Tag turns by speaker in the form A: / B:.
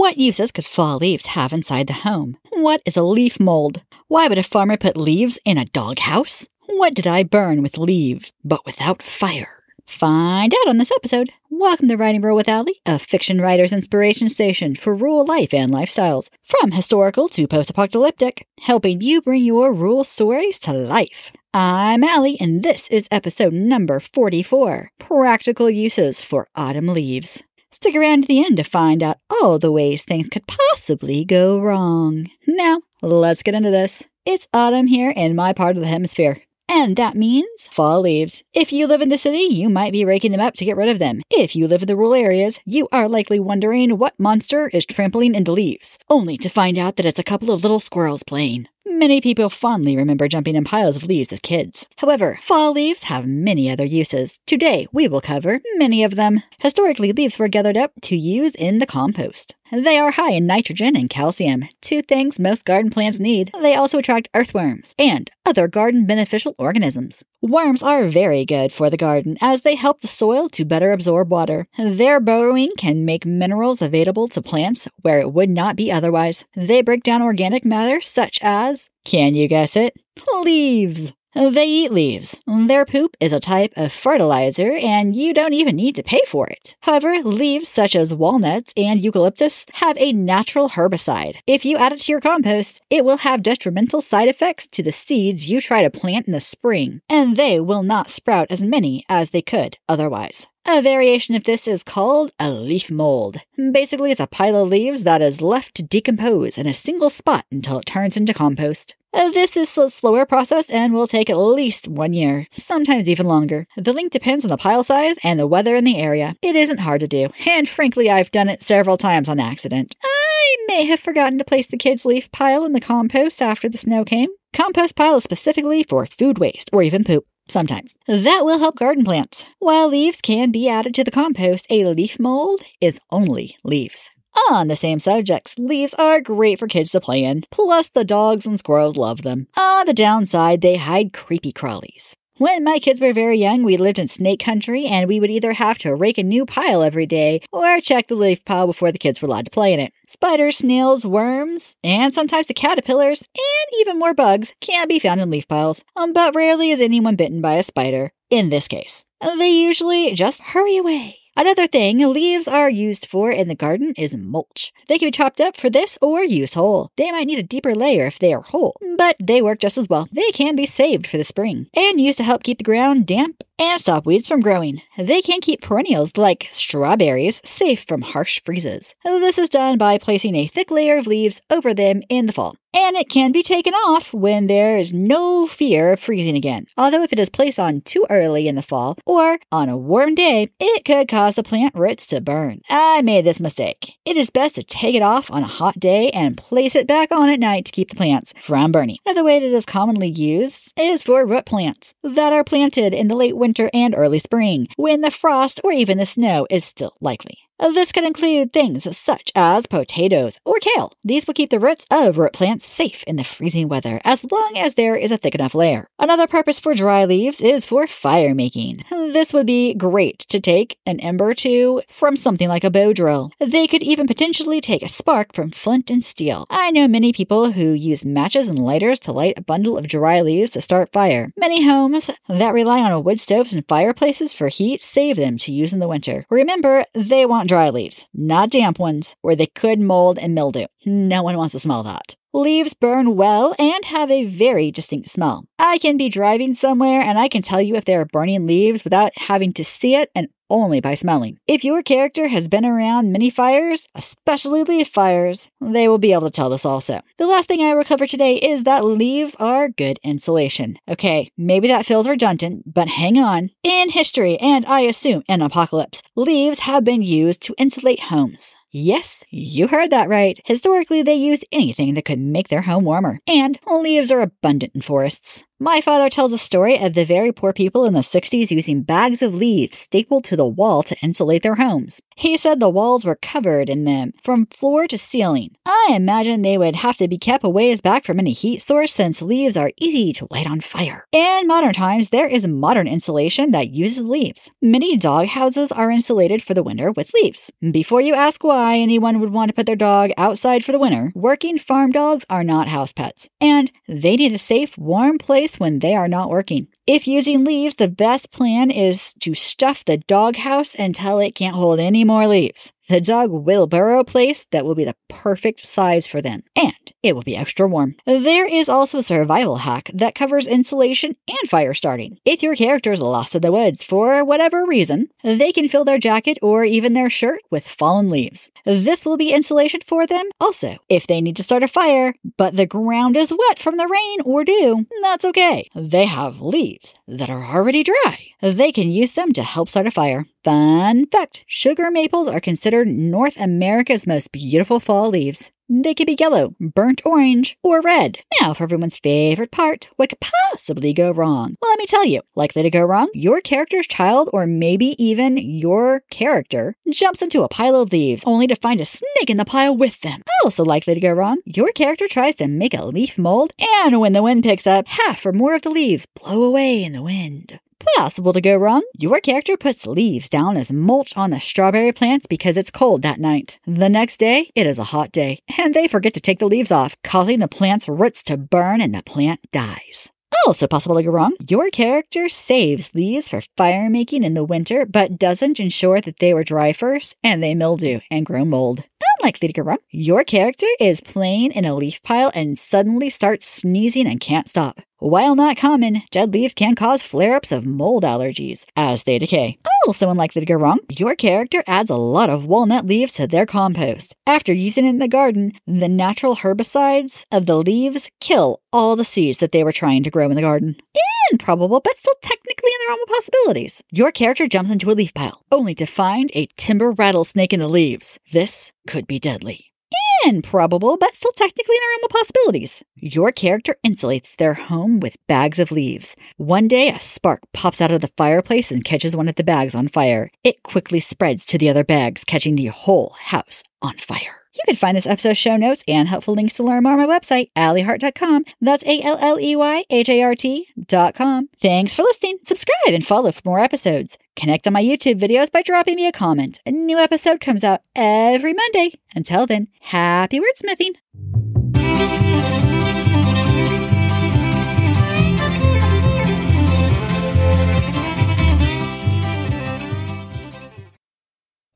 A: What uses could fall leaves have inside the home? What is a leaf mold? Why would a farmer put leaves in a doghouse? What did I burn with leaves, but without fire? Find out on this episode. Welcome to Writing Rural with Alley, a fiction writer's inspiration station for rural life and lifestyles, from historical to post apocalyptic, helping you bring your rural stories to life. I'm Alley, and this is episode number 44 Practical Uses for Autumn Leaves. Stick around to the end to find out all the ways things could possibly go wrong. Now, let's get into this. It's autumn here in my part of the hemisphere. And that means fall leaves. If you live in the city, you might be raking them up to get rid of them. If you live in the rural areas, you are likely wondering what monster is trampling into leaves, only to find out that it's a couple of little squirrels playing. Many people fondly remember jumping in piles of leaves as kids. However, fall leaves have many other uses. Today, we will cover many of them. Historically, leaves were gathered up to use in the compost. They are high in nitrogen and calcium, two things most garden plants need. They also attract earthworms and other garden beneficial organisms. Worms are very good for the garden as they help the soil to better absorb water. Their burrowing can make minerals available to plants where it would not be otherwise. They break down organic matter such as, can you guess it? Leaves. They eat leaves. Their poop is a type of fertilizer, and you don't even need to pay for it. However, leaves such as walnuts and eucalyptus have a natural herbicide. If you add it to your compost, it will have detrimental side effects to the seeds you try to plant in the spring, and they will not sprout as many as they could otherwise. A variation of this is called a leaf mold. Basically, it's a pile of leaves that is left to decompose in a single spot until it turns into compost. Uh, this is a slower process and will take at least one year, sometimes even longer. The length depends on the pile size and the weather in the area. It isn't hard to do, and frankly, I've done it several times on accident. I may have forgotten to place the kids' leaf pile in the compost after the snow came. Compost pile is specifically for food waste or even poop. Sometimes. That will help garden plants. While leaves can be added to the compost, a leaf mold is only leaves. On the same subjects, leaves are great for kids to play in, plus the dogs and squirrels love them. On the downside, they hide creepy crawlies. When my kids were very young, we lived in snake country and we would either have to rake a new pile every day or check the leaf pile before the kids were allowed to play in it. Spiders, snails, worms, and sometimes the caterpillars, and even more bugs can be found in leaf piles, um, but rarely is anyone bitten by a spider. In this case, they usually just hurry away. Another thing leaves are used for in the garden is mulch. They can be chopped up for this or used whole. They might need a deeper layer if they are whole, but they work just as well. They can be saved for the spring and used to help keep the ground damp and stop weeds from growing. They can keep perennials like strawberries safe from harsh freezes. This is done by placing a thick layer of leaves over them in the fall. And it can be taken off when there is no fear of freezing again. Although, if it is placed on too early in the fall or on a warm day, it could cause the plant roots to burn. I made this mistake. It is best to take it off on a hot day and place it back on at night to keep the plants from burning. Another way that it is commonly used is for root plants that are planted in the late winter and early spring when the frost or even the snow is still likely. This could include things such as potatoes or kale. These will keep the roots of root plants safe in the freezing weather as long as there is a thick enough layer. Another purpose for dry leaves is for fire making. This would be great to take an ember to from something like a bow drill. They could even potentially take a spark from flint and steel. I know many people who use matches and lighters to light a bundle of dry leaves to start fire. Many homes that rely on wood stoves and fireplaces for heat save them to use in the winter. Remember, they want dry leaves, not damp ones, where they could mold and mildew. No one wants to smell that. Leaves burn well and have a very distinct smell. I can be driving somewhere and I can tell you if there are burning leaves without having to see it and only by smelling. If your character has been around many fires, especially leaf fires, they will be able to tell this also. The last thing I will cover today is that leaves are good insulation. Okay, maybe that feels redundant, but hang on. In history, and I assume in apocalypse, leaves have been used to insulate homes. Yes, you heard that right. Historically, they used anything that could make their home warmer, and leaves are abundant in forests. My father tells a story of the very poor people in the 60s using bags of leaves stapled to the wall to insulate their homes. He said the walls were covered in them from floor to ceiling. I imagine they would have to be kept a ways back from any heat source since leaves are easy to light on fire. In modern times, there is modern insulation that uses leaves. Many dog houses are insulated for the winter with leaves. Before you ask why anyone would want to put their dog outside for the winter, working farm dogs are not house pets, and they need a safe, warm place when they are not working. If using leaves, the best plan is to stuff the doghouse until it can't hold any more leaves. The dog will burrow a place that will be the perfect size for them, and it will be extra warm. There is also a survival hack that covers insulation and fire starting. If your character is lost in the woods for whatever reason, they can fill their jacket or even their shirt with fallen leaves. This will be insulation for them. Also, if they need to start a fire, but the ground is wet from the rain or dew, that's okay. They have leaves that are already dry. They can use them to help start a fire. Fun fact sugar maples are considered North America's most beautiful fall leaves. They could be yellow, burnt orange, or red. Now, for everyone's favorite part, what could possibly go wrong? Well, let me tell you. Likely to go wrong? Your character's child, or maybe even your character, jumps into a pile of leaves only to find a snake in the pile with them. Also likely to go wrong? Your character tries to make a leaf mold, and when the wind picks up, half or more of the leaves blow away in the wind. Possible to go wrong. Your character puts leaves down as mulch on the strawberry plants because it's cold that night. The next day, it is a hot day, and they forget to take the leaves off, causing the plant's roots to burn and the plant dies. Also possible to go wrong. Your character saves leaves for fire making in the winter, but doesn't ensure that they were dry first and they mildew and grow mold. Unlikely to go wrong. Your character is playing in a leaf pile and suddenly starts sneezing and can't stop. While not common, dead leaves can cause flare ups of mold allergies as they decay. Also unlikely to go wrong, your character adds a lot of walnut leaves to their compost. After using it in the garden, the natural herbicides of the leaves kill all the seeds that they were trying to grow in the garden. Improbable, but still technically in the realm of possibilities. Your character jumps into a leaf pile, only to find a timber rattlesnake in the leaves. This could be deadly improbable, but still technically in the realm of possibilities. Your character insulates their home with bags of leaves. One day, a spark pops out of the fireplace and catches one of the bags on fire. It quickly spreads to the other bags, catching the whole house on fire. You can find this episode's show notes and helpful links to learn more on my website, alleyhart.com. That's A L L E Y H A R T.com. Thanks for listening. Subscribe and follow for more episodes. Connect on my YouTube videos by dropping me a comment. A new episode comes out every Monday. Until then, happy wordsmithing.